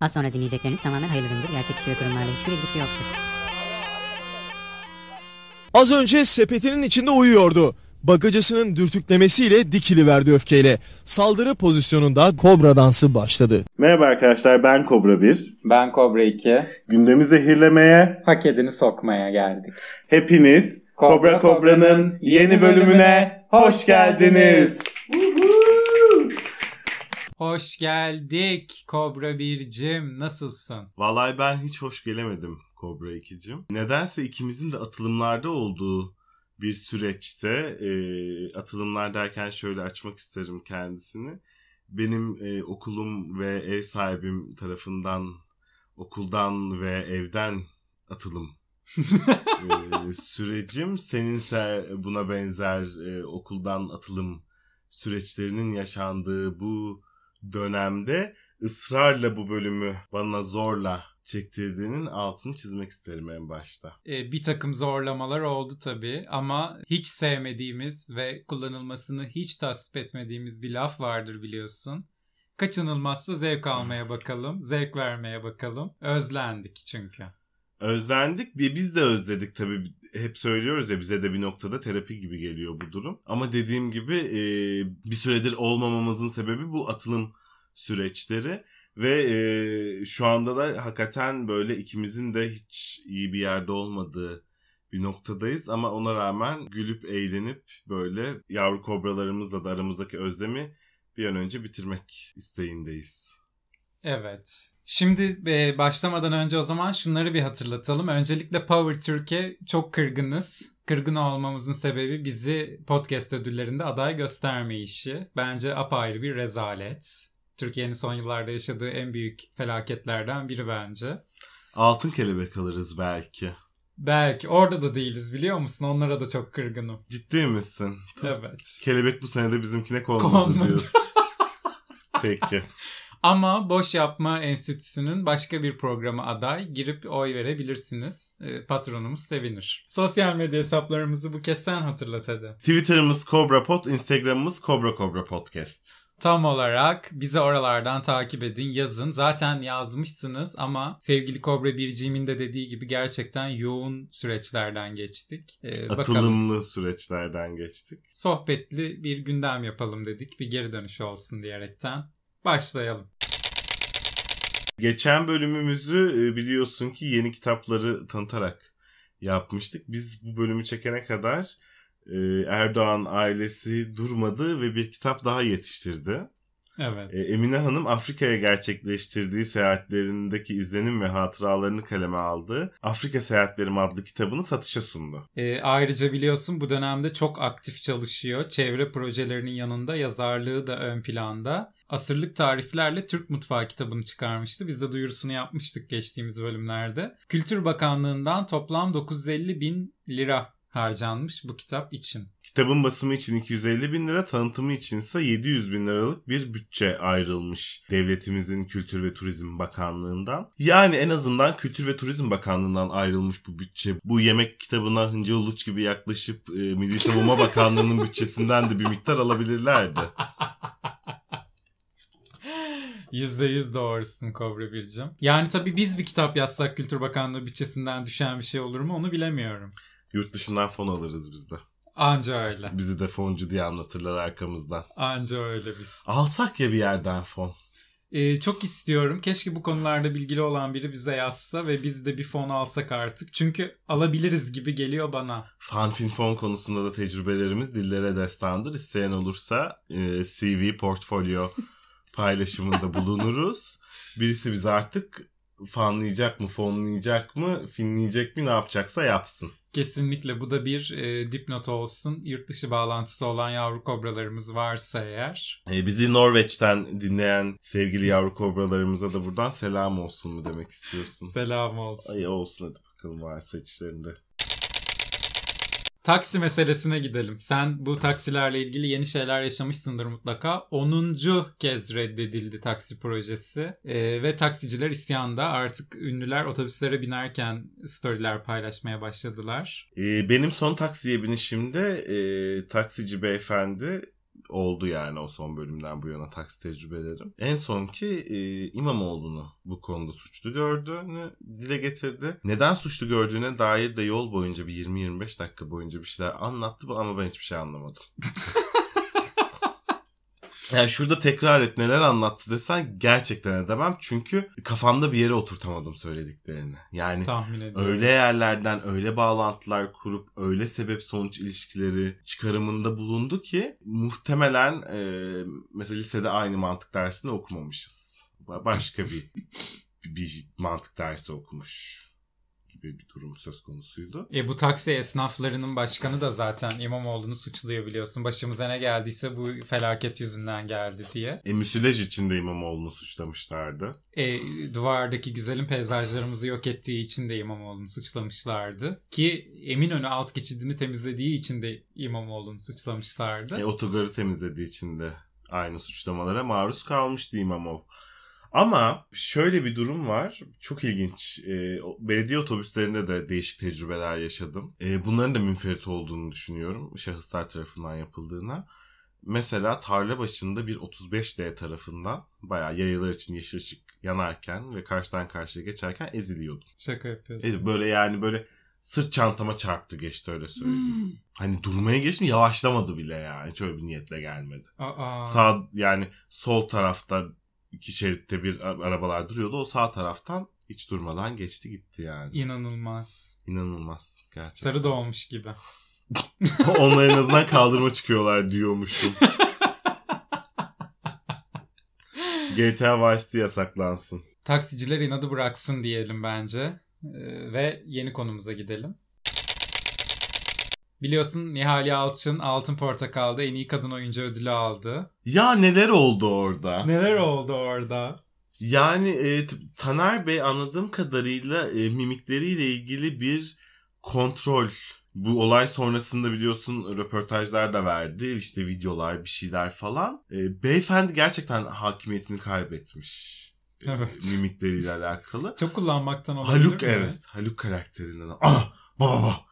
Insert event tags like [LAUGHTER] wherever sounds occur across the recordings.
Az sonra dinleyecekleriniz tamamen hayırlıdır. Gerçek kişi ve kurumlarla hiçbir ilgisi yoktur. Az önce sepetinin içinde uyuyordu. Bagacısının dürtüklemesiyle dikili verdi öfkeyle. Saldırı pozisyonunda kobra dansı başladı. Merhaba arkadaşlar ben Kobra 1. Ben Kobra 2. Gündemi zehirlemeye Hak edeni sokmaya geldik. hepiniz Kobra Kobra'nın yeni bölümüne hoş geldiniz. Hoş geldik Kobra Bircim. Nasılsın? Vallahi ben hiç hoş gelemedim Kobra 2'cim. Nedense ikimizin de atılımlarda olduğu bir süreçte e, atılımlar derken şöyle açmak isterim kendisini. Benim e, okulum ve ev sahibim tarafından okuldan ve evden atılım [LAUGHS] e, sürecim. Seninse buna benzer e, okuldan atılım süreçlerinin yaşandığı bu dönemde ısrarla bu bölümü bana zorla çektirdiğinin altını çizmek isterim en başta. Ee, bir takım zorlamalar oldu tabii ama hiç sevmediğimiz ve kullanılmasını hiç tasvip etmediğimiz bir laf vardır biliyorsun. Kaçınılmazsa zevk almaya bakalım, zevk vermeye bakalım. Özlendik çünkü. Özlendik ve biz de özledik tabii. Hep söylüyoruz ya bize de bir noktada terapi gibi geliyor bu durum. Ama dediğim gibi e, bir süredir olmamamızın sebebi bu atılım süreçleri. Ve e, şu anda da hakikaten böyle ikimizin de hiç iyi bir yerde olmadığı bir noktadayız. Ama ona rağmen gülüp eğlenip böyle yavru kobralarımızla da aramızdaki özlemi bir an önce bitirmek isteğindeyiz. Evet. Şimdi e, başlamadan önce o zaman şunları bir hatırlatalım. Öncelikle Power Türkiye çok kırgınız. Kırgın olmamızın sebebi bizi podcast ödüllerinde aday gösterme işi. Bence apayrı bir rezalet. Türkiye'nin son yıllarda yaşadığı en büyük felaketlerden biri bence. Altın kelebek alırız belki. Belki orada da değiliz biliyor musun? Onlara da çok kırgınım. Ciddi misin? Evet. Kelebek bu sene de bizimkine konmadı, Konmadı. diyorsun. [LAUGHS] Peki. Ama Boş Yapma Enstitüsü'nün başka bir programı aday. Girip oy verebilirsiniz. E, patronumuz sevinir. Sosyal medya hesaplarımızı bu kez sen hatırlat hadi. Twitter'ımız Cobra Pod, Instagram'ımız Cobra Cobra Podcast. Tam olarak bizi oralardan takip edin, yazın. Zaten yazmışsınız ama sevgili Kobra Birciğim'in de dediği gibi gerçekten yoğun süreçlerden geçtik. Ee, bakalım. Atılımlı süreçlerden geçtik. Sohbetli bir gündem yapalım dedik. Bir geri dönüş olsun diyerekten. Başlayalım. Geçen bölümümüzü e, biliyorsun ki yeni kitapları tanıtarak yapmıştık. Biz bu bölümü çekene kadar e, Erdoğan ailesi durmadı ve bir kitap daha yetiştirdi. Evet. E, Emine Hanım Afrika'ya gerçekleştirdiği seyahatlerindeki izlenim ve hatıralarını kaleme aldı. Afrika Seyahatlerim adlı kitabını satışa sundu. Ee, ayrıca biliyorsun bu dönemde çok aktif çalışıyor. Çevre projelerinin yanında yazarlığı da ön planda. Asırlık tariflerle Türk Mutfağı kitabını çıkarmıştı. Biz de duyurusunu yapmıştık geçtiğimiz bölümlerde. Kültür Bakanlığı'ndan toplam 950 bin lira harcanmış bu kitap için. Kitabın basımı için 250 bin lira, tanıtımı için ise 700 bin liralık bir bütçe ayrılmış devletimizin Kültür ve Turizm Bakanlığı'ndan. Yani en azından Kültür ve Turizm Bakanlığı'ndan ayrılmış bu bütçe. Bu yemek kitabına Hınca Uluç gibi yaklaşıp e, Milli Savunma Bakanlığı'nın bütçesinden de bir miktar alabilirlerdi. [LAUGHS] %100 doğrusun Kobra Bircim. Yani tabii biz bir kitap yazsak Kültür Bakanlığı bütçesinden düşen bir şey olur mu onu bilemiyorum. Yurt dışından fon alırız biz de. Anca öyle. Bizi de foncu diye anlatırlar arkamızdan. Anca öyle biz. Alsak ya bir yerden fon. Ee, çok istiyorum. Keşke bu konularda bilgili olan biri bize yazsa ve biz de bir fon alsak artık. Çünkü alabiliriz gibi geliyor bana. Fanfin fon konusunda da tecrübelerimiz dillere destandır. İsteyen olursa e, CV, portfolyo paylaşımında bulunuruz. Birisi bizi artık fanlayacak mı, fonlayacak mı, finleyecek mi ne yapacaksa yapsın. Kesinlikle bu da bir e, dipnot olsun. Yurt dışı bağlantısı olan yavru kobralarımız varsa eğer. E, bizi Norveç'ten dinleyen sevgili yavru kobralarımıza da buradan selam olsun mu demek istiyorsun? Selam olsun. Ay olsun hadi bakalım varsa içlerinde. Taksi meselesine gidelim. Sen bu taksilerle ilgili yeni şeyler yaşamışsındır mutlaka. 10. kez reddedildi taksi projesi Ee, ve taksiciler isyanda. Artık ünlüler otobüslere binerken storyler paylaşmaya başladılar. E, benim son taksiye binişimde e, taksici beyefendi oldu yani o son bölümden bu yana taksi tecrübelerim. En son ki e, İmamoğlu'nu bu konuda suçlu gördüğünü dile getirdi. Neden suçlu gördüğüne dair de yol boyunca bir 20-25 dakika boyunca bir şeyler anlattı ama ben hiçbir şey anlamadım. [LAUGHS] Yani şurada tekrar et neler anlattı desen gerçekten edemem. Çünkü kafamda bir yere oturtamadım söylediklerini. Yani Tahmin ediyorum. öyle yerlerden öyle bağlantılar kurup öyle sebep sonuç ilişkileri çıkarımında bulundu ki muhtemelen e, mesela lisede aynı mantık dersini okumamışız. Ba- Başka bir bir mantık dersi okumuş gibi bir durum söz konusuydu. E bu taksi esnaflarının başkanı da zaten İmamoğlu'nu suçluyor biliyorsun. Başımıza ne geldiyse bu felaket yüzünden geldi diye. E, müsilaj içinde İmamoğlu'nu suçlamışlardı. E, duvardaki güzelim peyzajlarımızı yok ettiği için de İmamoğlu'nu suçlamışlardı. Ki Eminönü alt geçidini temizlediği için de İmamoğlu'nu suçlamışlardı. E, otogarı temizlediği için de aynı suçlamalara maruz kalmıştı İmamov. Ama şöyle bir durum var. Çok ilginç. E, belediye otobüslerinde de değişik tecrübeler yaşadım. E, bunların da münferit olduğunu düşünüyorum. Şahıslar tarafından yapıldığına. Mesela tarla başında bir 35D tarafından bayağı yayalar için yeşil ışık yanarken ve karşıdan karşıya geçerken eziliyordum. Şaka yapıyorsun. E, böyle yani böyle sırt çantama çarptı geçti öyle söyleyeyim. Hani durmaya geçtim yavaşlamadı bile yani. Hiç öyle bir niyetle gelmedi. Aa, Sağ yani sol tarafta iki şeritte bir arabalar duruyordu. O sağ taraftan hiç durmadan geçti gitti yani. inanılmaz. İnanılmaz gerçekten. Sarı doğmuş gibi. [LAUGHS] Onlar en azından kaldırıma çıkıyorlar diyormuşum. [LAUGHS] GTA Vice City yasaklansın. Taksiciler inadı bıraksın diyelim bence. Ee, ve yeni konumuza gidelim. Biliyorsun Nihal Yalçın Altın Portakal'da en iyi kadın oyuncu ödülü aldı. Ya neler oldu orada? Neler oldu orada? Yani e, Taner Bey anladığım kadarıyla e, mimikleriyle ilgili bir kontrol. Bu olay sonrasında biliyorsun röportajlar da verdi. İşte videolar bir şeyler falan. E, beyefendi gerçekten hakimiyetini kaybetmiş. E, Evet. Mimikleriyle alakalı. Çok kullanmaktan olabilir Haluk mi? evet. Haluk karakterinden. Ah baba baba.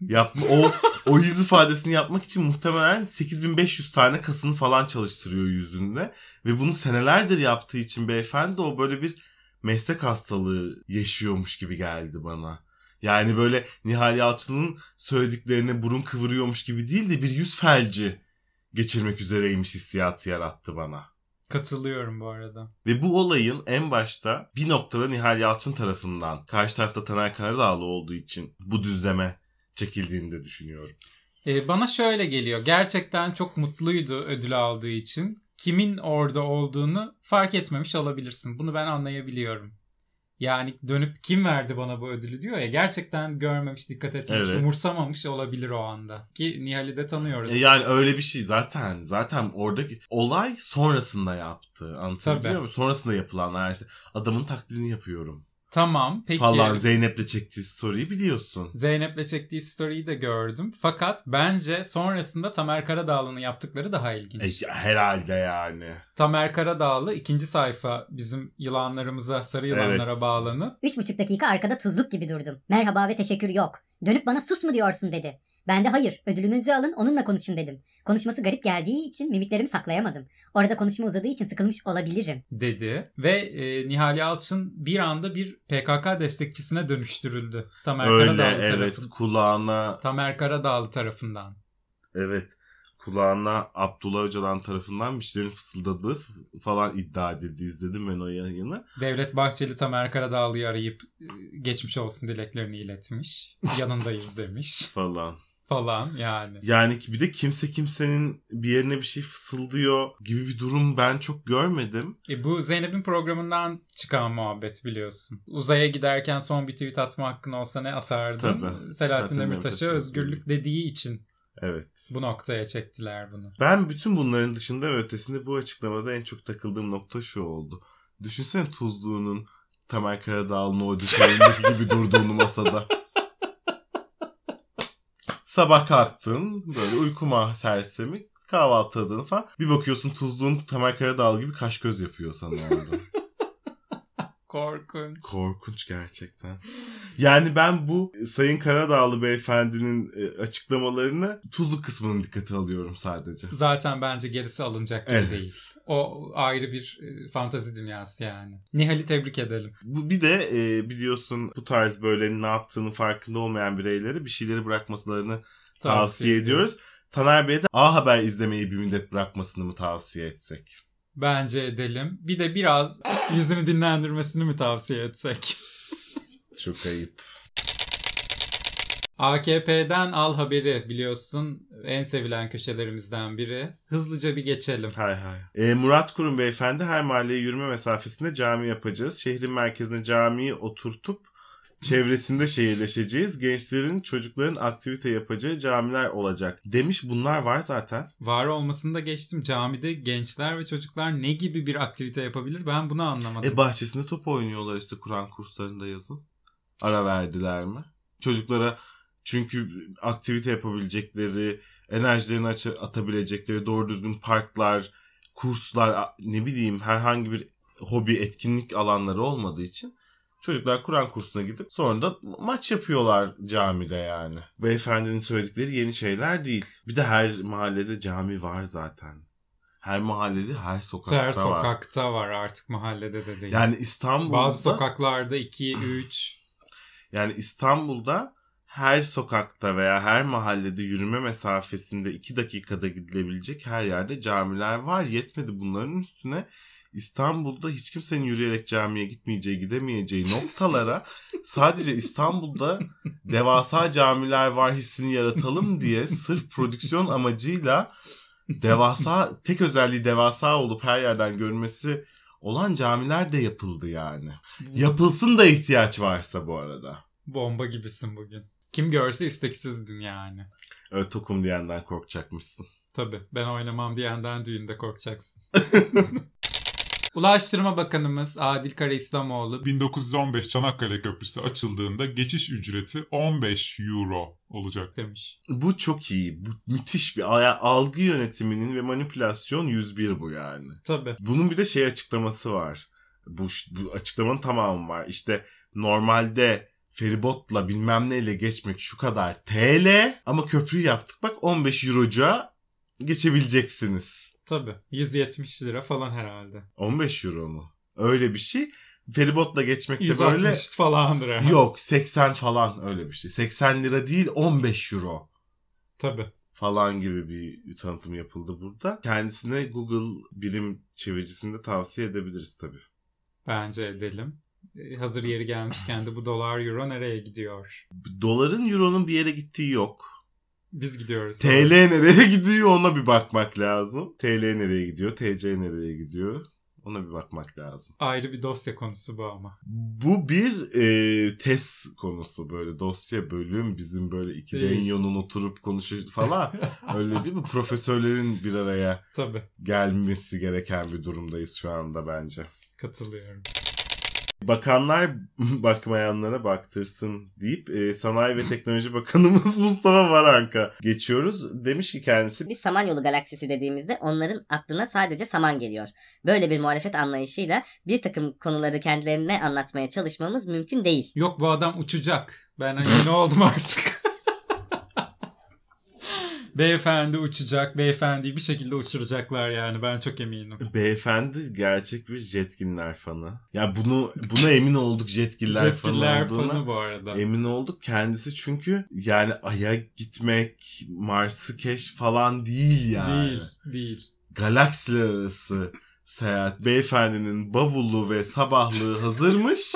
Yapma, o, o yüz ifadesini yapmak için muhtemelen 8500 tane kasını falan çalıştırıyor yüzünde. Ve bunu senelerdir yaptığı için beyefendi o böyle bir meslek hastalığı yaşıyormuş gibi geldi bana. Yani böyle Nihal Yalçın'ın söylediklerine burun kıvırıyormuş gibi değil de bir yüz felci geçirmek üzereymiş hissiyatı yarattı bana. Katılıyorum bu arada. Ve bu olayın en başta bir noktada Nihal Yalçın tarafından karşı tarafta Taner Karadağlı olduğu için bu düzleme çekildiğini de düşünüyorum. Ee, bana şöyle geliyor. Gerçekten çok mutluydu ödül aldığı için. Kimin orada olduğunu fark etmemiş olabilirsin. Bunu ben anlayabiliyorum. Yani dönüp kim verdi bana bu ödülü diyor ya gerçekten görmemiş, dikkat etmemiş, Evet. umursamamış olabilir o anda. Ki Nihal'i de tanıyoruz. E yani öyle bir şey zaten zaten oradaki olay sonrasında yaptı. Anlatabiliyor muyum? Sonrasında yapılanlar işte adamın taklidini yapıyorum Tamam peki. falan Zeynep'le çektiği story'i biliyorsun. Zeynep'le çektiği story'i de gördüm. Fakat bence sonrasında Tamer Karadağlı'nın yaptıkları daha ilginç. E, herhalde yani. Tamer Karadağlı ikinci sayfa bizim yılanlarımıza, sarı yılanlara Evet. bağlanıp Üç buçuk dakika arkada tuzluk gibi durdum. Merhaba ve teşekkür yok. Dönüp bana sus mu diyorsun dedi. Ben de hayır ödülünüzü alın onunla konuşun dedim. Konuşması garip geldiği için mimiklerimi saklayamadım. Orada konuşma uzadığı için sıkılmış olabilirim. dedi ve e, Nihal Yalçın bir anda bir PKK destekçisine dönüştürüldü. Tamer Öyle Karadağlı evet tarafından. kulağına Tamer Karadağlı tarafından. evet kulağına Abdullah Öcalan tarafından bir şeylerin fısıldadığı falan iddia edildi. İzledim ben o yayını. Devlet Bahçeli Tamer Karadağlı'yı arayıp e, geçmiş olsun dileklerini iletmiş. Yanındayız demiş [LAUGHS] falan. Falan yani. Yani bir de kimse kimsenin bir yerine bir şey fısıldıyor gibi bir durum ben çok görmedim. E bu Zeynep'in programından çıkan muhabbet biliyorsun. Uzaya giderken son bir tweet atma hakkın olsa ne atardın? Tabii. Selahattin Demirtaş'a özgürlük dediği için Evet. bu noktaya çektiler bunu. Ben bütün bunların dışında ve ötesinde bu açıklamada en çok takıldığım nokta şu oldu. Düşünsene Tuzlu'nun Tamer Karadağlı'nın o [LAUGHS] gibi durduğunu masada. Sabah kalktın böyle uykuma sersemi kahvaltı hazırladın falan. Bir bakıyorsun Tuzlu'nun Tamer Karadağlı gibi kaş göz yapıyor sana orada. [LAUGHS] Korkunç. Korkunç gerçekten. Yani ben bu Sayın Karadağlı beyefendinin e, açıklamalarını tuzlu kısmını dikkate alıyorum sadece. Zaten bence gerisi alınacak gibi Evet. değil. O ayrı bir e, fantazi dünyası yani. Nihal'i tebrik edelim. Bu bir de e, biliyorsun bu tarz böyle ne yaptığını farkında olmayan bireyleri bir şeyleri bırakmalarını tavsiye ediyoruz. Taner Bey'e de A Haber izlemeyi bir müddet bırakmasını mı tavsiye etsek? Bence edelim. Bir de biraz yüzünü dinlendirmesini mi tavsiye etsek? Çok ayıp. AKP'den al haberi biliyorsun en sevilen köşelerimizden biri. Hızlıca bir geçelim. Hay hay. E, Murat Kurum beyefendi her mahalleye yürüme mesafesinde cami yapacağız. Şehrin merkezine camiyi oturtup çevresinde şehirleşeceğiz. Gençlerin, çocukların aktivite yapacağı camiler olacak. Demiş bunlar var zaten. Var olmasını da geçtim. Camide gençler ve çocuklar ne gibi bir aktivite yapabilir ben bunu anlamadım. E bahçesinde top oynuyorlar işte Kur'an kurslarında yazın. Ara verdiler mi? Çocuklara çünkü aktivite yapabilecekleri, enerjilerini atabilecekleri doğru düzgün parklar, kurslar, ne bileyim herhangi bir hobi, etkinlik alanları olmadığı için çocuklar Kur'an kursuna gidip sonra da maç yapıyorlar camide yani. Beyefendinin söyledikleri yeni şeyler değil. Bir de her mahallede cami var zaten. Her mahallede, her sokakta Her var. sokakta var artık mahallede de değil. Yani İstanbul'da Bazı sokaklarda 2, 3 [CLEARS THROAT] yani İstanbul'da her sokakta veya her mahallede yürüme mesafesinde 2 dakikada gidilebilecek her yerde camiler var. Yetmedi bunların üstüne İstanbul'da hiç kimsenin yürüyerek camiye gitmeyeceği, gidemeyeceği noktalara sadece İstanbul'da devasa camiler var hissini yaratalım diye sırf prodüksiyon amacıyla devasa, tek özelliği devasa olup her yerden görünmesi olan camiler de yapıldı yani. Yapılsın da ihtiyaç varsa bu arada. bomba gibisin bugün. Kim görse isteksizdin yani. Öyle tokum diyenden korkacakmışsın. Tabii ben oynamam diyenden düğünde korkacaksın. [LAUGHS] Ulaştırma Bakanımız Adil Kara İslamoğlu 1915 Çanakkale Köprüsü açıldığında geçiş ücreti 15 euro olacak. demiş. Bu çok iyi. Bu müthiş bir algı yönetiminin ve manipülasyon 101 bu yani. Tabii. Bunun bir de şey açıklaması var. Bu, bu açıklamanın tamamı var. İşte normalde feribotla bilmem neyle geçmek şu kadar TL ama köprüyü yaptık bak 15 euroca geçebileceksiniz. Tabii. 170 lira falan herhalde. 15 euro mu? Öyle bir şey. Feribotla geçmek de 160 böyle falan lira. yok 80 falan öyle bir şey. 80 lira değil 15 euro Tabii. falan gibi bir tanıtım yapıldı burada. Kendisine Google birim çeviricisinde tavsiye edebiliriz tabii. Bence edelim. Ee, Hazır yeri gelmişken de bu dolar euro nereye gidiyor? Doların euronun bir yere gittiği yok. Biz gidiyoruz. TL nereye gidiyor ona bir bakmak lazım. TL nereye gidiyor, TC nereye gidiyor ona bir bakmak lazım. Ayrı bir dosya konusu bu ama. Bu bir e, test konusu böyle dosya bölüm bizim böyle iki Değil. denyonun oturup konuşur falan. [LAUGHS] Öyle değil mi? Profesörlerin bir araya Tabii. gelmesi gereken bir durumdayız şu anda bence. Katılıyorum. Bakanlar [LAUGHS] bakmayanlara baktırsın deyip e, Sanayi ve Teknoloji Bakanımız [LAUGHS] Mustafa Varanka geçiyoruz. Demiş ki kendisi Biz Samanyolu galaksisi dediğimizde onların aklına sadece saman geliyor. Böyle bir muhalefet anlayışıyla bir takım konuları kendilerine anlatmaya çalışmamız mümkün değil. Yok bu adam uçacak. Ben hani ne oldum artık. Beyefendi uçacak. Beyefendiyi bir şekilde uçuracaklar yani. Ben çok eminim. beyefendi gerçek bir Jetkinler fanı. Ya bunu buna emin olduk Jetkinler fanı Jetgiller olduğuna. fanı bu arada. Emin olduk kendisi çünkü yani Ay'a gitmek, Mars'ı keşf falan değil yani. Değil. Değil. Galaksiler arası seyahat. Beyefendinin bavulu ve sabahlığı hazırmış.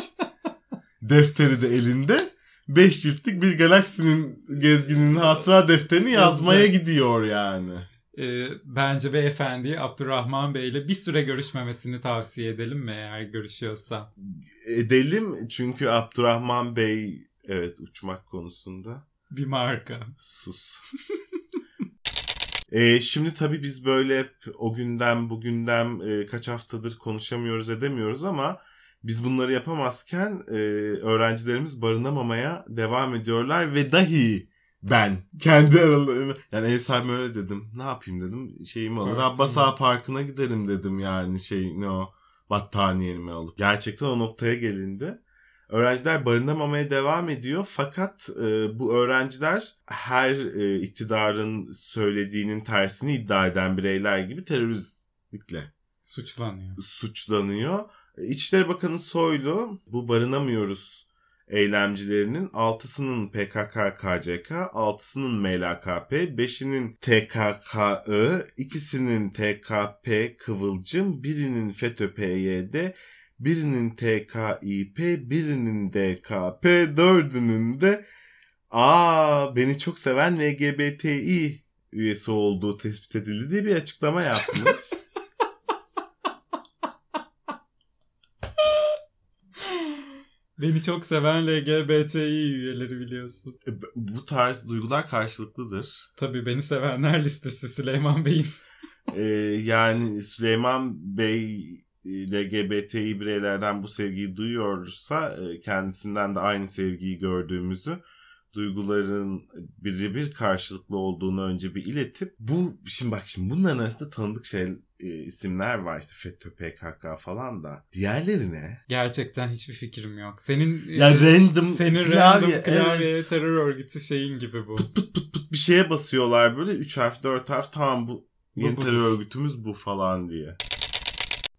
[LAUGHS] Defteri de elinde. 5 ciltlik bir galaksinin gezgininin hatıra defterini yazmaya gidiyor yani. Ee, bence beyefendiye Abdurrahman Bey ile bir süre görüşmemesini tavsiye edelim mi eğer görüşüyorsa? Edelim çünkü Abdurrahman Bey evet uçmak konusunda Bir marka. sus. [LAUGHS] E, şimdi tabii biz böyle hep o günden bugünden e, kaç haftadır konuşamıyoruz edemiyoruz ama biz bunları yapamazken e, öğrencilerimiz barınamamaya devam ediyorlar ve dahi ben kendi aralarını yani ev sahibime öyle dedim ne yapayım dedim şeyimi alır Parkına. Abbas Ağa Parkı'na giderim dedim yani şey ne o battaniyemi alıp gerçekten o noktaya gelindi Öğrenciler barınamamaya devam ediyor fakat e, bu öğrenciler her e, iktidarın söylediğinin tersini iddia eden bireyler gibi teröristlikle Suçlanıyor. suçlanıyor. İçişleri Bakanı Soylu bu barınamıyoruz eylemcilerinin 6'sının PKK-KCK, 6'sının MLKP, 5'inin TKKI, ikisinin TKP Kıvılcım, birinin FETÖ-PYD, birinin TKİP, birinin DKP, dördünün de aa beni çok seven LGBTİ üyesi olduğu tespit edildi diye bir açıklama [LAUGHS] yapmış. Beni çok seven LGBTİ üyeleri biliyorsun. E, Bu tarz duygular karşılıklıdır. Tabii beni sevenler listesi Süleyman Bey'in. Ee, [LAUGHS] yani Süleyman Bey e, LGBTİ bireylerden bu sevgiyi duyuyorsa e, kendisinden de aynı sevgiyi gördüğümüzü duyguların birebir karşılıklı olduğunu önce bir iletip bu şimdi bak şimdi bunların arasında tanıdık şey e, isimler var işte FETÖ PKK falan da diğerlerine Gerçekten hiçbir fikrim yok. Senin ya e, random senin klavye, random evet. klavye terör örgütü şeyin gibi bu. pıt pıt pıt pıt bir şeye basıyorlar böyle 3 harf 4 harf tamam bu yeni budur. terör örgütümüz bu falan diye.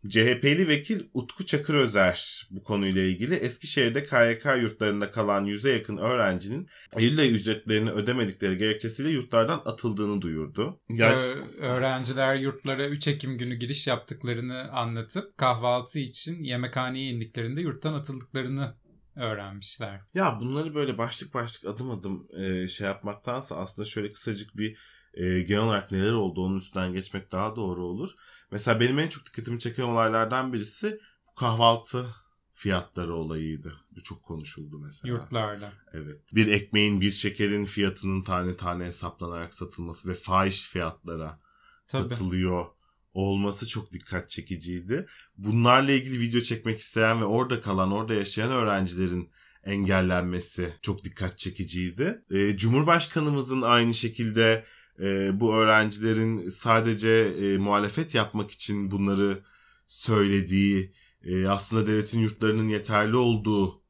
CHP'li vekil Utku Çakırözer bu konuyla ilgili Eskişehir'de KYK yurtlarında kalan yüze yakın öğrencinin Eylül ayı ücretlerini ödemedikleri gerekçesiyle yurtlardan atıldığını duyurdu. Yaş... Ö- öğrenciler yurtlara 3 Ekim günü giriş yaptıklarını anlatıp kahvaltı için yemekhaneye indiklerinde yurttan atıldıklarını öğrenmişler. Ya bunları böyle başlık başlık adım adım e, şey yapmaktansa aslında şöyle kısacık bir e, genel olarak neler oldu onun üstünden geçmek daha doğru olur. Mesela benim en çok dikkatimi çeken olaylardan birisi kahvaltı fiyatları olayıydı. Bu çok konuşuldu mesela. Yurtlarda. Evet. Bir ekmeğin, bir şekerin fiyatının tane tane hesaplanarak satılması ve fahiş fiyatlara Tabii. satılıyor olması çok dikkat çekiciydi. Bunlarla ilgili video çekmek isteyen ve orada kalan, orada yaşayan öğrencilerin engellenmesi çok dikkat çekiciydi. Ee, Cumhurbaşkanımızın aynı şekilde e, bu öğrencilerin sadece e, muhalefet yapmak için bunları söylediği, e, aslında devletin yurtlarının yeterli olduğu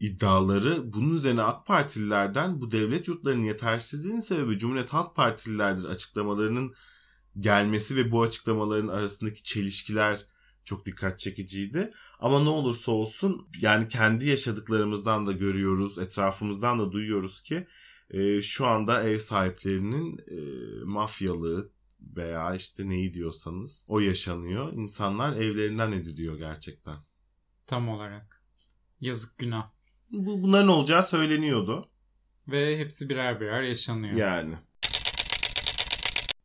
iddiaları bunun üzerine AK Partililerden bu devlet yurtlarının yetersizliğinin sebebi Cumhuriyet Halk Partililerdir açıklamalarının gelmesi ve bu açıklamaların arasındaki çelişkiler çok dikkat çekiciydi. Ama ne olursa olsun yani kendi yaşadıklarımızdan da görüyoruz, etrafımızdan da duyuyoruz ki e, şu anda ev sahiplerinin e, mafyalığı veya işte neyi diyorsanız o yaşanıyor. İnsanlar evlerinden ediliyor gerçekten. Tam olarak. Yazık günah. Bu, bunların olacağı söyleniyordu. Ve hepsi birer birer yaşanıyor. Yani.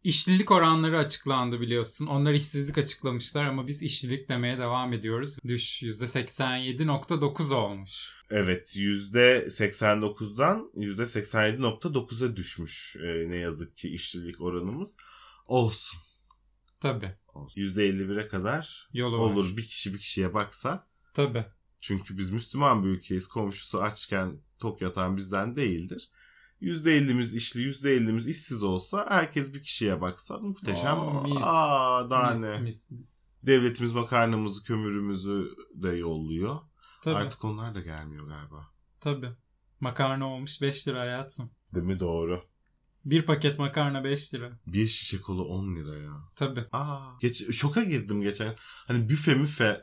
İşlilik oranları açıklandı biliyorsun. Onlar işsizlik açıklamışlar ama biz işlilik demeye devam ediyoruz. Düş %87.9 olmuş. Evet %89'dan %87.9'a düşmüş e, ne yazık ki işçilik oranımız. Olsun. Tabii. olsun. %51'e kadar Yolu var. olur bir kişi bir kişiye baksa. Tabii. Çünkü biz Müslüman bir ülkeyiz. Komşusu açken tok yatan bizden değildir. %50'miz işli, %50'miz işsiz olsa herkes bir kişiye baksa muhteşem. Aa, mis. Aa daha mis, ne. mis mis. Devletimiz makarnamızı, kömürümüzü de yolluyor. Tabii. Artık onlar da gelmiyor galiba. Tabii. Makarna olmuş 5 lira hayatım. Değil mi? Doğru. Bir paket makarna 5 lira. Bir şişe kola 10 lira ya. Tabii. Aa, geç, şoka girdim geçen. Hani büfe müfe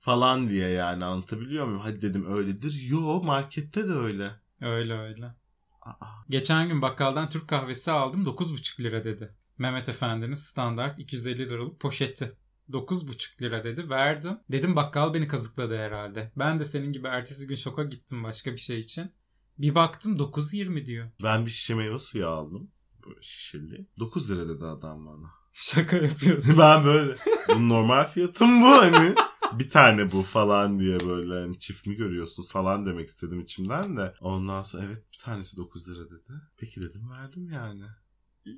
falan diye yani anlatabiliyor muyum? Hadi dedim öyledir. Yo markette de öyle. Öyle öyle. Aa, Geçen gün bakkaldan Türk kahvesi aldım 9,5 lira dedi. Mehmet Efendi'nin standart 250 liralık poşeti. 9,5 lira dedi. Verdim. Dedim bakkal beni kazıkladı herhalde. Ben de senin gibi ertesi gün şoka gittim başka bir şey için. Bir baktım 9.20 diyor. ben bir şişe meyve suyu aldım. Böyle şişeli. 9 lira dedi adam bana. Şaka yapıyorsun. [LAUGHS] ben böyle. Bu normal fiyatım bu hani. [LAUGHS] Bir tane bu falan diye böyle hani çift mi görüyorsunuz falan demek istedim içimden de. Ondan sonra evet bir tanesi 9 lira dedi. Peki dedim verdim yani.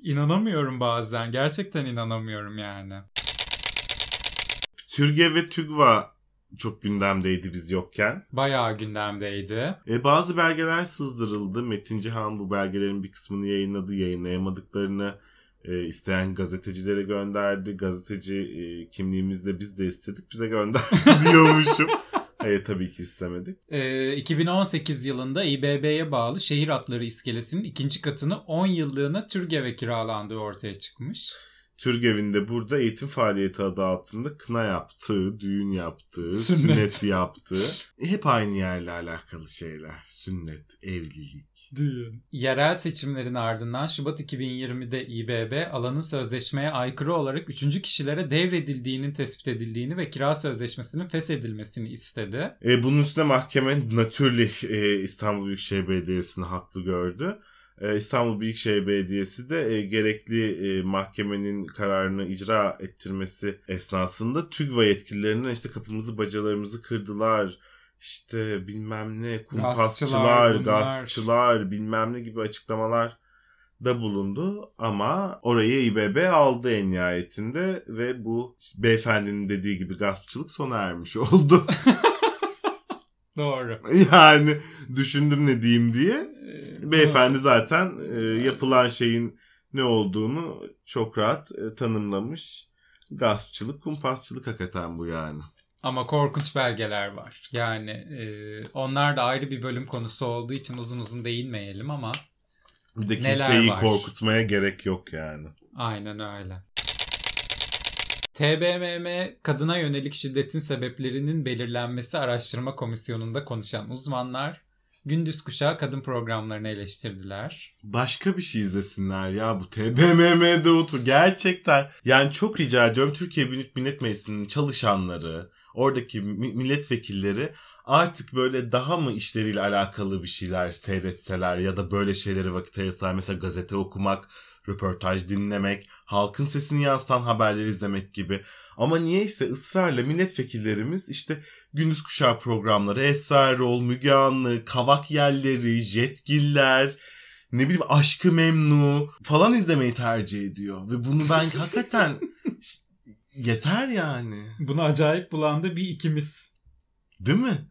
İnanamıyorum bazen. Gerçekten inanamıyorum yani. Türge ve TÜGVA çok gündemdeydi biz yokken. Bayağı gündemdeydi. E, bazı belgeler sızdırıldı. Metin Cihan bu belgelerin bir kısmını yayınladı. Yayınlayamadıklarını e, isteyen gazetecilere gönderdi. Gazeteci e, kimliğimizle biz de istedik. Bize gönderdi [LAUGHS] diyormuşum. Hayır tabii ki istemedik. Ee, 2018 yılında İBB'ye bağlı şehir atları iskelesinin ikinci katını 10 yıllığına TÜRGEV'e kiralandığı ortaya çıkmış. Türgev'in burada eğitim faaliyeti adı altında kına yaptığı, düğün yaptığı, Sünnet. sünnet, yaptığı. Hep aynı yerle alakalı şeyler. Sünnet, evlilik. Düğün. Yerel seçimlerin ardından Şubat 2020'de İBB alanın sözleşmeye aykırı olarak üçüncü kişilere devredildiğinin tespit edildiğini ve kira sözleşmesinin feshedilmesini istedi. E, bunun üstüne mahkeme Natürlich e, İstanbul Büyükşehir Belediyesi'ni haklı gördü. E, İstanbul Büyükşehir Belediyesi de e, gerekli e, mahkemenin kararını icra ettirmesi esnasında TÜGVA yetkililerine işte kapımızı bacalarımızı kırdılar. İşte bilmem ne kumpasçılar, Gaspçılar, bilmem ne gibi açıklamalar da bulundu ama orayı İBB aldı en nihayetinde ve bu beyefendinin dediği gibi gaspçılık sona ermiş [LAUGHS] oldu. [LAUGHS] Doğru. yani düşündüm ne diyeyim diye. Ee, Beyefendi zaten e, yapılan şeyin ne olduğunu çok rahat e, tanımlamış. Gaspçılık, kumpasçılık hakikaten bu yani. Ama korkunç belgeler var. Yani e, onlar da ayrı bir bölüm konusu olduğu için uzun uzun değinmeyelim ama Bir de Neler kimseyi var? korkutmaya gerek yok yani. aynen öyle. TBMM kadına yönelik şiddetin sebeplerinin belirlenmesi araştırma komisyonunda konuşan uzmanlar gündüz kuşağı kadın programlarını eleştirdiler. Başka bir şey izlesinler ya bu TBMM'de otur. Gerçekten yani çok rica ediyorum Türkiye Büyük Millet Meclisi'nin çalışanları, oradaki mi- milletvekilleri artık böyle daha mı işleriyle alakalı bir şeyler seyretseler ya da böyle şeylere vakit ayırsalar. Mesela gazete okumak, röportaj dinlemek, halkın sesini yansıtan haberleri izlemek gibi. Ama niyeyse ısrarla milletvekillerimiz işte gündüz kuşağı programları, Esra Erol, Müge Anlı, Kavak Yelleri, Jetgiller, ne bileyim Aşkı Memnu falan izlemeyi tercih ediyor. Ve bunu ben [LAUGHS] hakikaten yeter yani. Bunu acayip bulan da bir ikimiz. Değil mi?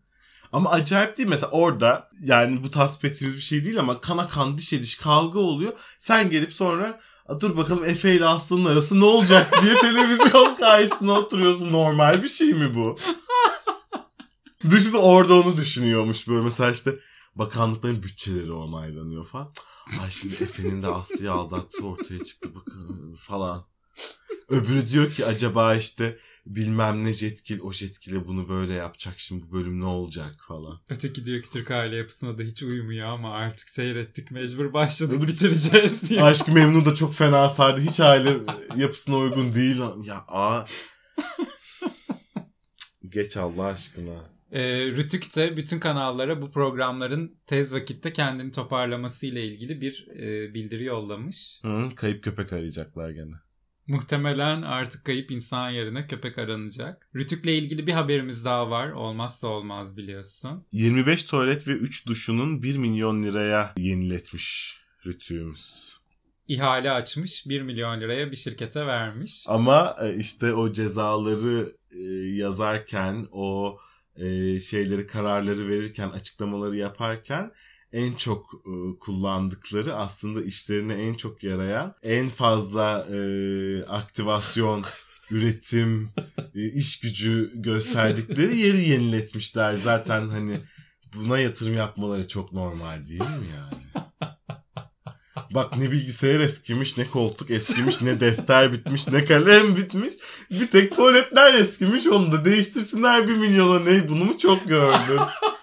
Ama acayip değil mesela orada yani bu tasvip ettiğimiz bir şey değil ama kana kan diş kavga oluyor. Sen gelip sonra "A, dur bakalım Efe ile Aslı'nın arası ne olacak [LAUGHS] diye televizyon karşısına oturuyorsun. Normal bir şey mi bu? [LAUGHS] Düşünsene orada onu düşünüyormuş böyle mesela işte bakanlıkların bütçeleri onaylanıyor falan. Ay şimdi Efe'nin de Aslı'yı aldattığı ortaya çıktı bakın falan. Öbürü diyor ki acaba işte bilmem ne jetkil o jetkile bunu böyle yapacak şimdi bu bölüm ne olacak falan. Öteki diyor ki Türk aile yapısına da hiç uymuyor ama artık seyrettik mecbur başladık bitireceğiz diye. Aşk Memnu da çok fena sardı. Hiç aile yapısına uygun değil. Ya aa. Geç Allah aşkına. E, Rütük de bütün kanallara bu programların tez vakitte kendini toparlaması ile ilgili bir e, bildiri yollamış. Hı, kayıp köpek arayacaklar gene. Muhtemelen artık kayıp insan yerine köpek aranacak. Rütük'le ilgili bir haberimiz daha var. Olmazsa olmaz biliyorsun. 25 tuvalet ve 3 duşunun 1 milyon liraya yeniletmiş rütüğümüz. İhale açmış 1 milyon liraya bir şirkete vermiş. Ama e, işte o cezaları e, yazarken o e, şeyleri kararları verirken açıklamaları yaparken en çok e, kullandıkları aslında işlerine en çok yarayan en fazla e, aktivasyon [LAUGHS] üretim e, iş gücü gösterdikleri yeri yeniletmişler zaten hani buna yatırım yapmaları çok normal değil mi yani? Bak ne bilgisayar eskimiş, ne koltuk eskimiş, ne defter bitmiş, ne kalem bitmiş. Bir tek tuvaletler eskimiş onu da değiştirsinler bir milyona ne bunu mu çok gördün? [LAUGHS]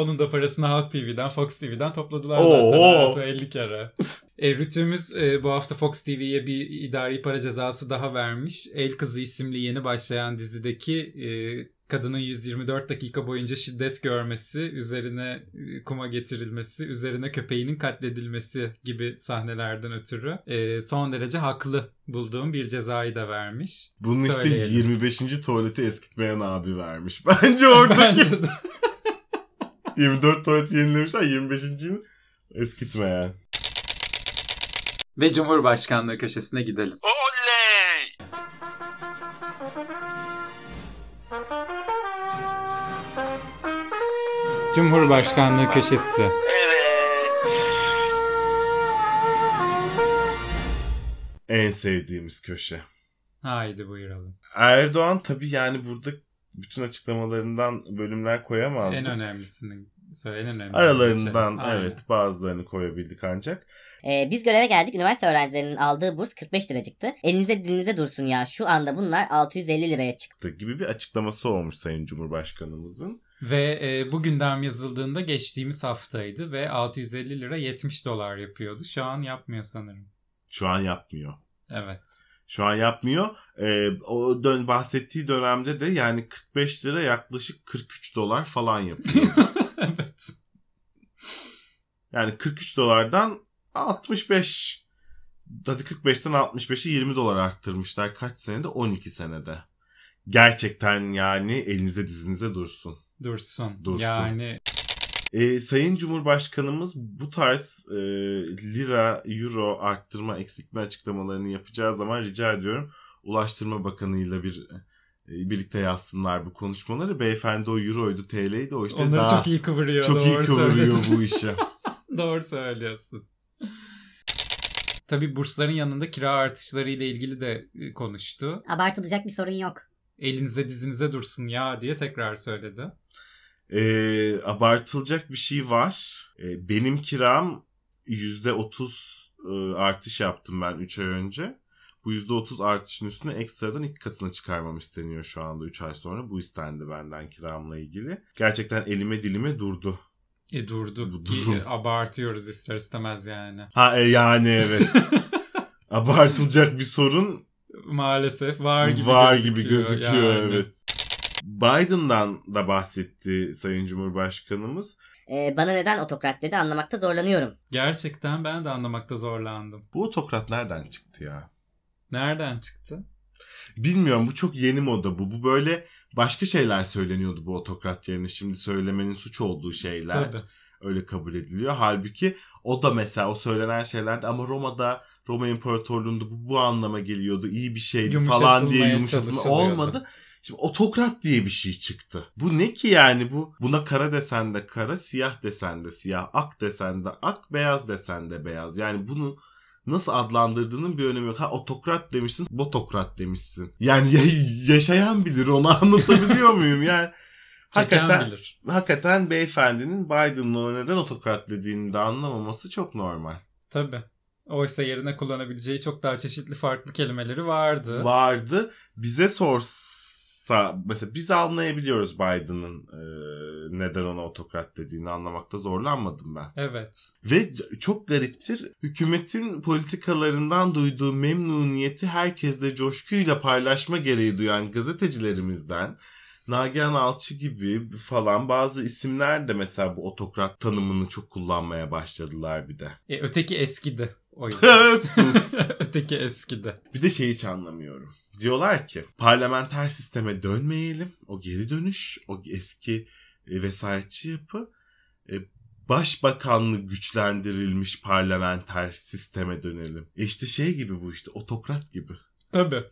Onun da parasını Halk TV'den, Fox TV'den topladılar Oo. zaten hayatı 50 kere. [LAUGHS] e, Rütü'müz e, bu hafta Fox TV'ye bir idari para cezası daha vermiş. El Kızı isimli yeni başlayan dizideki e, kadının 124 dakika boyunca şiddet görmesi, üzerine e, kuma getirilmesi, üzerine köpeğinin katledilmesi gibi sahnelerden ötürü e, son derece haklı bulduğum bir cezayı da vermiş. Bunun işte Söyleyelim. 25. tuvaleti eskitmeyen abi vermiş. [LAUGHS] Bence oradaki Bence de. 24 tuvaleti yenilemişler 25.'ini eskitmeyen. Ve Cumhurbaşkanlığı köşesine gidelim. Cumhurbaşkanlığı köşesi. En sevdiğimiz köşe. Haydi buyuralım. Erdoğan tabii yani burada bütün açıklamalarından bölümler koyamazdık. En önemlisini söyle en önemli. Aralarından Aynen. evet bazılarını koyabildik ancak. Ee, biz göreve geldik. Üniversite öğrencilerinin aldığı burs 45 lira çıktı. Elinize dilinize dursun ya. Şu anda bunlar 650 liraya çıktı. gibi bir açıklaması olmuş Sayın Cumhurbaşkanımızın. Ve e, bu gündem yazıldığında geçtiğimiz haftaydı ve 650 lira 70 dolar yapıyordu. Şu an yapmıyor sanırım. Şu an yapmıyor. Evet. Şu an yapmıyor. Ee, o dön bahsettiği dönemde de yani 45 lira yaklaşık 43 dolar falan yapıyor. [LAUGHS] evet. [LAUGHS] yani 43 dolardan 65 hadi 45'ten 65'e 20 dolar arttırmışlar. Kaç senede? 12 senede. Gerçekten yani elinize dizinize dursun. Dursun. Dursun. Yani Ee, Sayın Cumhurbaşkanımız bu tarz e, lira, euro arttırma, eksiltme açıklamalarını yapacağı zaman rica ediyorum Ulaştırma Bakanı'yla bir e, birlikte yazsınlar bu konuşmaları. Beyefendi o euroydu, TL'ydi o işte onları daha çok iyi kıvırıyor. çok iyi kıvırıyor bu işi. [LAUGHS] Doğru söylüyorsun. Tabii bursların yanında kira artışları ile ilgili de e, konuştu. Abartılacak bir sorun yok. Elinize dizinize dursun ya diye tekrar söyledi. Ee, abartılacak bir şey var. Ee, benim kiram %30 e, artış yaptım ben 3 ay önce. Bu %30 artışın üstüne ekstradan iki katına çıkarmam isteniyor şu anda 3 ay sonra. Bu istendi benden kiramla ilgili. Gerçekten elime dilime durdu. E durdu. Bu durum. e, abartıyoruz ister istemez yani. Ha e, yani evet. [LAUGHS] Abartılacak bir sorun Maalesef var gibi var gözüküyor. gibi gözüküyor yani. evet. Biden'dan da bahsetti Sayın Cumhurbaşkanımız. Ee, bana neden otokrat dedi anlamakta zorlanıyorum. Gerçekten ben de anlamakta zorlandım. Bu otokrat nereden çıktı ya? Nereden çıktı? Bilmiyorum bu çok yeni moda bu. Bu böyle başka şeyler söyleniyordu bu otokrat yerine. Şimdi söylemenin suç olduğu şeyler Tabii. öyle kabul ediliyor. Halbuki o da mesela o söylenen şeylerdi ama Roma'da Roma İmparatorluğu'nda bu, bu anlama geliyordu. iyi bir şeydi falan diye yumuşatılma olmadı. Şimdi otokrat diye bir şey çıktı. Bu ne ki yani bu? Buna kara desen de kara, siyah desen de siyah, ak desen de ak, beyaz desen de beyaz. Yani bunu nasıl adlandırdığının bir önemi yok. Ha otokrat demişsin, botokrat demişsin. Yani ya- yaşayan bilir onu [LAUGHS] anlatabiliyor muyum? Yani hakikaten, bilir. hakikaten beyefendinin Biden'ın ona neden otokrat dediğini de anlamaması çok normal. Tabii. Oysa yerine kullanabileceği çok daha çeşitli farklı kelimeleri vardı. Vardı. Bize sorsa mesela biz anlayabiliyoruz Biden'ın e, neden ona otokrat dediğini anlamakta zorlanmadım ben. Evet. Ve çok gariptir. Hükümetin politikalarından duyduğu memnuniyeti herkesle coşkuyla paylaşma gereği duyan gazetecilerimizden Nagihan Alçı gibi falan bazı isimler de mesela bu otokrat tanımını çok kullanmaya başladılar bir de. E, öteki eskidi. O [LAUGHS] yüzden. Sus. [LAUGHS] öteki eskidi. Bir de şeyi hiç anlamıyorum. Diyorlar ki parlamenter sisteme dönmeyelim. O geri dönüş, o eski e, vesayetçi yapı. E, başbakanlık güçlendirilmiş parlamenter sisteme dönelim. E işte şey gibi bu işte otokrat gibi. Tabii.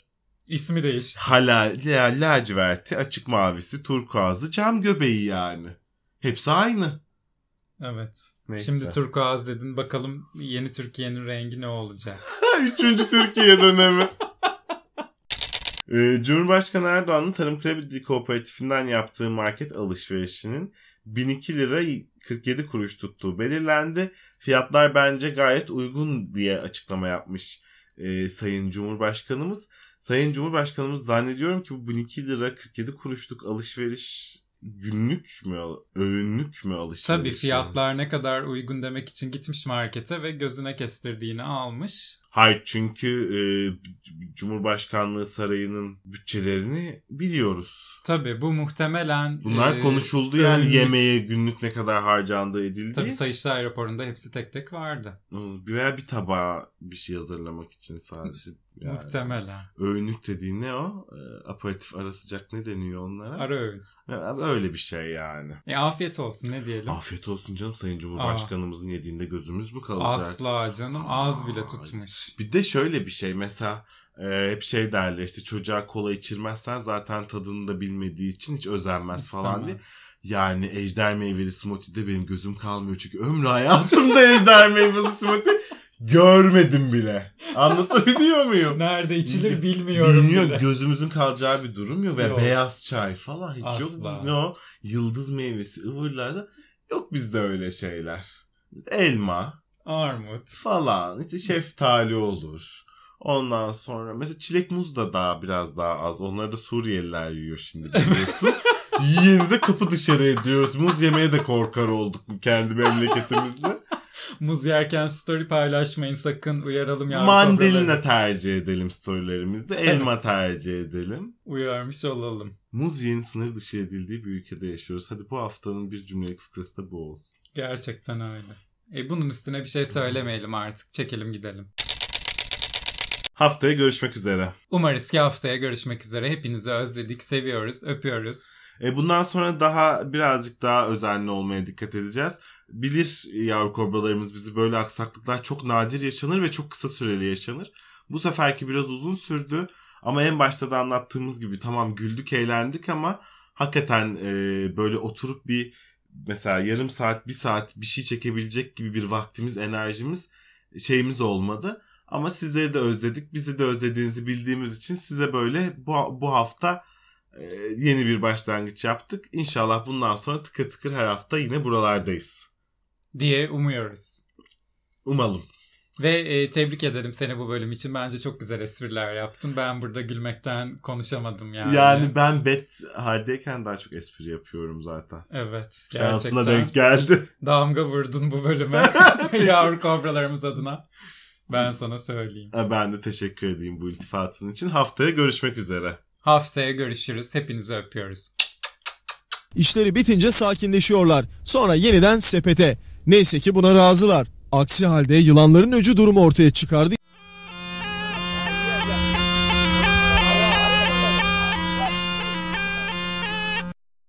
İsmi değişti. Hala la, laciverti, açık mavisi, turkuazlı, cam göbeği yani. Hepsi aynı. Evet. Neyse. Şimdi turkuaz dedin. Bakalım yeni Türkiye'nin rengi ne olacak? [LAUGHS] Üçüncü Türkiye dönemi. Ee, Cumhurbaşkanı Erdoğan'ın Tarım Kredi Kooperatifinden yaptığı market alışverişinin 1002 lira 47 kuruş tuttuğu belirlendi. Fiyatlar bence gayet uygun diye açıklama yapmış e, Sayın Cumhurbaşkanımız. Sayın Cumhurbaşkanımız zannediyorum ki bu 1002 lira 47 kuruşluk alışveriş günlük mü, öğünlük mü alışveriş? Tabii fiyatlar ne kadar uygun demek için gitmiş markete ve gözüne kestirdiğini almış. Hayır çünkü e, Cumhurbaşkanlığı Sarayı'nın bütçelerini biliyoruz. Tabii bu muhtemelen... Bunlar e, konuşuldu yani önlük- yemeğe günlük ne kadar harcandığı edildiği. Tabii Sayıştay raporunda hepsi tek tek vardı. Veya bir tabağa bir şey hazırlamak için sadece. [LAUGHS] Yani. Muhtemelen. Öğünlük dediğin ne o? E, aperatif ara sıcak ne deniyor onlara? Ara öğün. Öyle bir şey yani. E afiyet olsun ne diyelim. Afiyet olsun canım Sayın Cumhurbaşkanımızın yediğinde gözümüz mü kalacak? Asla canım ağız bile tutmuş. Bir de şöyle bir şey mesela e, hep şey derler işte çocuğa kola içirmezsen zaten tadını da bilmediği için hiç özenmez falan diye. İstemez. Yani ejder meyveli smoothie'de benim gözüm kalmıyor çünkü ömrü hayatımda [LAUGHS] ejder meyveli smoothie görmedim bile. Anlatabiliyor muyum? Nerede içilir bilmiyorum Bilmiyor, bile. gözümüzün kalacağı bir durum yok. Ve Yok. beyaz çay falan hiç Asla. yok. Ne o? Yıldız meyvesi, ıvırlarda yok bizde öyle şeyler. Elma Armut. falan, işte şeftali olur. Ondan sonra mesela çilek muz da daha biraz daha az. Onları da Suriyeliler yiyor şimdi biliyorsun. [LAUGHS] Yiyeni de kapı dışarı ediyoruz. Muz yemeye de korkar olduk kendi memleketimizde. Muz yerken story paylaşmayın sakın uyaralım ya. Mandalina tercih edelim storylerimizde. Elma tercih edelim. Uyarmış olalım. Muz yiyin sınır dışı edildiği bir ülkede yaşıyoruz. Hadi bu haftanın bir cümlelik fıkrası da bu olsun. Gerçekten öyle. E bunun üstüne bir şey söylemeyelim artık. Çekelim gidelim. Haftaya görüşmek üzere. Umarız ki haftaya görüşmek üzere. Hepinizi özledik, seviyoruz, öpüyoruz. E bundan sonra daha birazcık daha özenli olmaya dikkat edeceğiz. Bilir yavru kobralarımız bizi böyle aksaklıklar çok nadir yaşanır ve çok kısa süreli yaşanır. Bu seferki biraz uzun sürdü. Ama en başta da anlattığımız gibi tamam güldük eğlendik ama hakikaten e, böyle oturup bir mesela yarım saat bir saat bir şey çekebilecek gibi bir vaktimiz enerjimiz şeyimiz olmadı. Ama sizleri de özledik. Bizi de özlediğinizi bildiğimiz için size böyle bu, bu hafta e, yeni bir başlangıç yaptık. İnşallah bundan sonra tıkır tıkır her hafta yine buralardayız. Diye umuyoruz. Umalım. Ve e, tebrik ederim seni bu bölüm için. Bence çok güzel espriler yaptın. Ben burada gülmekten konuşamadım yani. Yani, ben bet haldeyken daha çok espri yapıyorum zaten. Evet. Şansına Gerçekten. denk geldi. [LAUGHS] Damga vurdun bu bölüme. [LAUGHS] Yavru kobralarımız adına. Ben sana söyleyeyim. Ben de teşekkür edeyim bu iltifatın için. Haftaya görüşmek üzere. Haftaya görüşürüz. Hepinizi öpüyoruz. İşleri bitince sakinleşiyorlar. Sonra yeniden sepete. Neyse ki buna razılar. Aksi halde yılanların öcü durumu ortaya çıkardı.